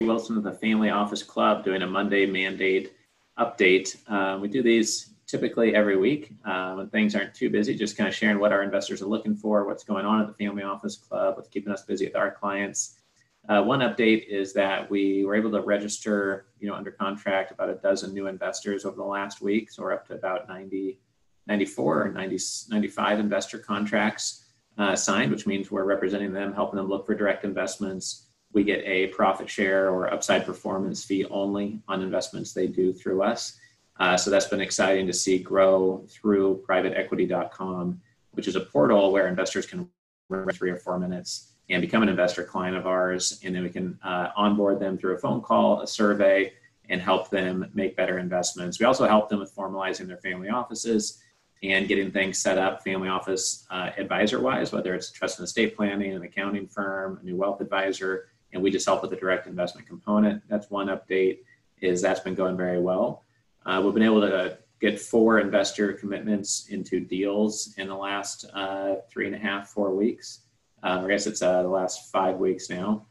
Wilson of the Family Office Club doing a Monday mandate update. Uh, we do these typically every week uh, when things aren't too busy, just kind of sharing what our investors are looking for, what's going on at the Family Office Club, what's keeping us busy with our clients. Uh, one update is that we were able to register, you know, under contract about a dozen new investors over the last week. So we're up to about 90, 94 or 90, 95 investor contracts uh, signed, which means we're representing them, helping them look for direct investments, we get a profit share or upside performance fee only on investments they do through us. Uh, so that's been exciting to see grow through privateequity.com, which is a portal where investors can run three or four minutes and become an investor client of ours. And then we can uh, onboard them through a phone call, a survey, and help them make better investments. We also help them with formalizing their family offices and getting things set up family office uh, advisor wise, whether it's trust and estate planning, an accounting firm, a new wealth advisor, and we just help with the direct investment component. That's one update. Is that's been going very well. Uh, we've been able to get four investor commitments into deals in the last uh, three and a half, four weeks. Uh, I guess it's uh, the last five weeks now.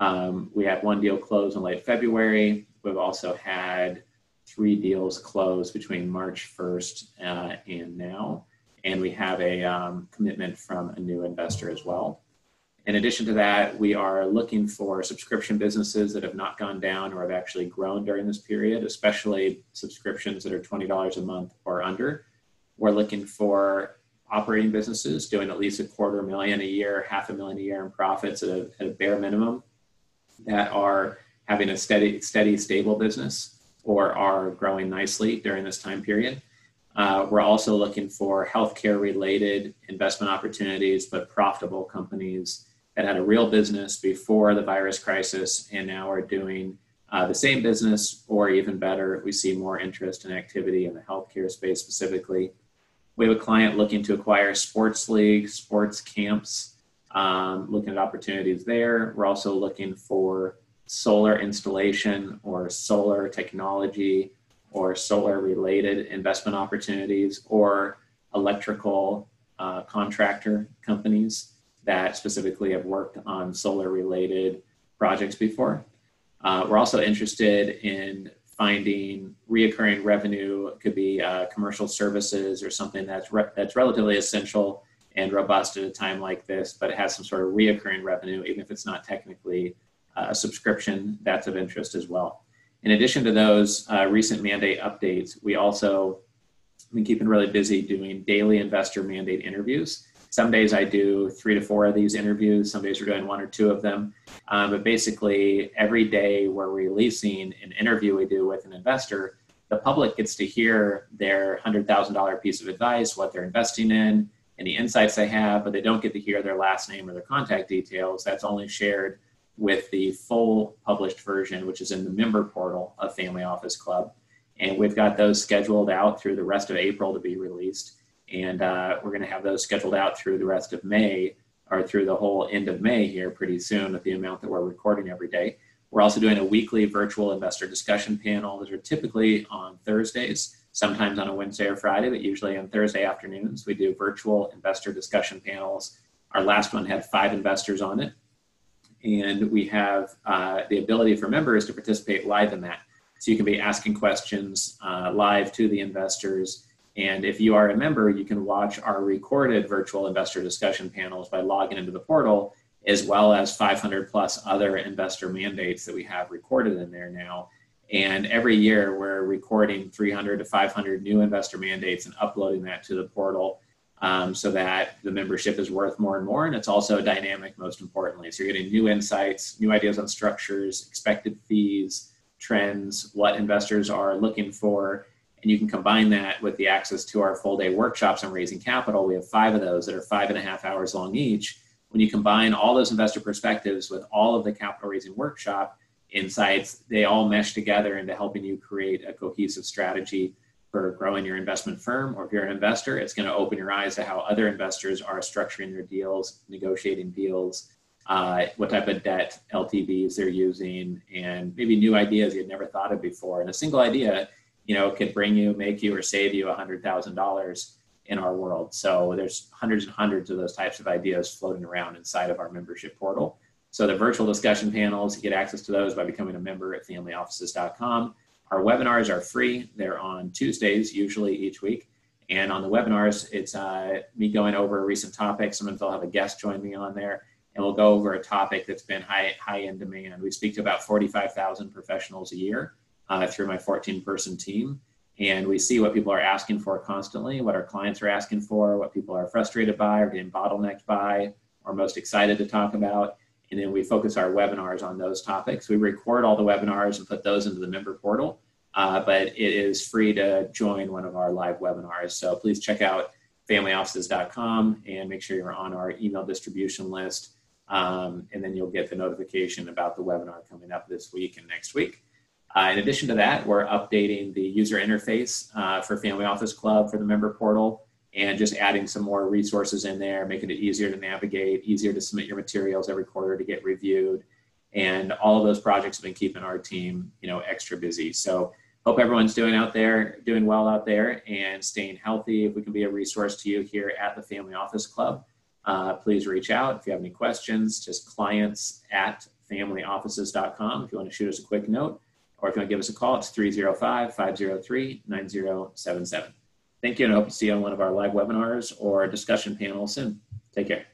Um, we had one deal close in late February. We've also had three deals close between March 1st uh, and now. And we have a um, commitment from a new investor as well. In addition to that, we are looking for subscription businesses that have not gone down or have actually grown during this period, especially subscriptions that are $20 a month or under. We're looking for operating businesses doing at least a quarter million a year, half a million a year in profits at a, at a bare minimum that are having a steady, steady, stable business or are growing nicely during this time period. Uh, we're also looking for healthcare related investment opportunities, but profitable companies that had a real business before the virus crisis and now are doing uh, the same business or even better. We see more interest and activity in the healthcare space specifically. We have a client looking to acquire sports leagues, sports camps, um, looking at opportunities there. We're also looking for solar installation or solar technology or solar related investment opportunities or electrical uh, contractor companies that specifically have worked on solar related projects before. Uh, we're also interested in finding reoccurring revenue. It could be uh, commercial services or something that's re- that's relatively essential and robust at a time like this, but it has some sort of reoccurring revenue, even if it's not technically uh, a subscription. That's of interest as well. In addition to those uh, recent mandate updates, we also been keeping really busy doing daily investor mandate interviews. Some days I do three to four of these interviews. Some days we're doing one or two of them. Um, but basically, every day we're releasing an interview we do with an investor. The public gets to hear their $100,000 piece of advice, what they're investing in, any insights they have, but they don't get to hear their last name or their contact details. That's only shared with the full published version, which is in the member portal of Family Office Club. And we've got those scheduled out through the rest of April to be released and uh, we're going to have those scheduled out through the rest of May or through the whole end of May here pretty soon at the amount that we're recording every day. We're also doing a weekly virtual investor discussion panel. Those are typically on Thursdays, sometimes on a Wednesday or Friday, but usually on Thursday afternoons. We do virtual investor discussion panels. Our last one had five investors on it. And we have uh, the ability for members to participate live in that. So you can be asking questions uh, live to the investors and if you are a member, you can watch our recorded virtual investor discussion panels by logging into the portal, as well as 500 plus other investor mandates that we have recorded in there now. And every year we're recording 300 to 500 new investor mandates and uploading that to the portal um, so that the membership is worth more and more. And it's also dynamic, most importantly. So you're getting new insights, new ideas on structures, expected fees, trends, what investors are looking for and you can combine that with the access to our full day workshops on raising capital. We have five of those that are five and a half hours long each. When you combine all those investor perspectives with all of the capital raising workshop insights, they all mesh together into helping you create a cohesive strategy for growing your investment firm. Or if you're an investor, it's going to open your eyes to how other investors are structuring their deals, negotiating deals, uh, what type of debt LTVs they're using, and maybe new ideas you'd never thought of before. And a single idea you know, could bring you, make you, or save you $100,000 in our world. So there's hundreds and hundreds of those types of ideas floating around inside of our membership portal. So the virtual discussion panels, you get access to those by becoming a member at familyoffices.com. Our webinars are free. They're on Tuesdays, usually each week. And on the webinars, it's uh, me going over a recent topics. Sometimes I'll have a guest join me on there, and we'll go over a topic that's been high high in demand. We speak to about 45,000 professionals a year uh, through my 14 person team, and we see what people are asking for constantly, what our clients are asking for, what people are frustrated by, or getting bottlenecked by, or most excited to talk about. And then we focus our webinars on those topics. We record all the webinars and put those into the member portal uh, but it is free to join one of our live webinars. So please check out familyoffices.com and make sure you're on our email distribution list. Um, and then you'll get the notification about the webinar coming up this week and next week. Uh, in addition to that, we're updating the user interface uh, for Family Office Club for the member portal and just adding some more resources in there, making it easier to navigate, easier to submit your materials every quarter to get reviewed. And all of those projects have been keeping our team, you know, extra busy. So hope everyone's doing out there, doing well out there, and staying healthy. If we can be a resource to you here at the Family Office Club, uh, please reach out. If you have any questions, just clients at familyoffices.com. If you want to shoot us a quick note, or if you want to give us a call, it's 305 503 9077. Thank you, and I hope to see you on one of our live webinars or discussion panels soon. Take care.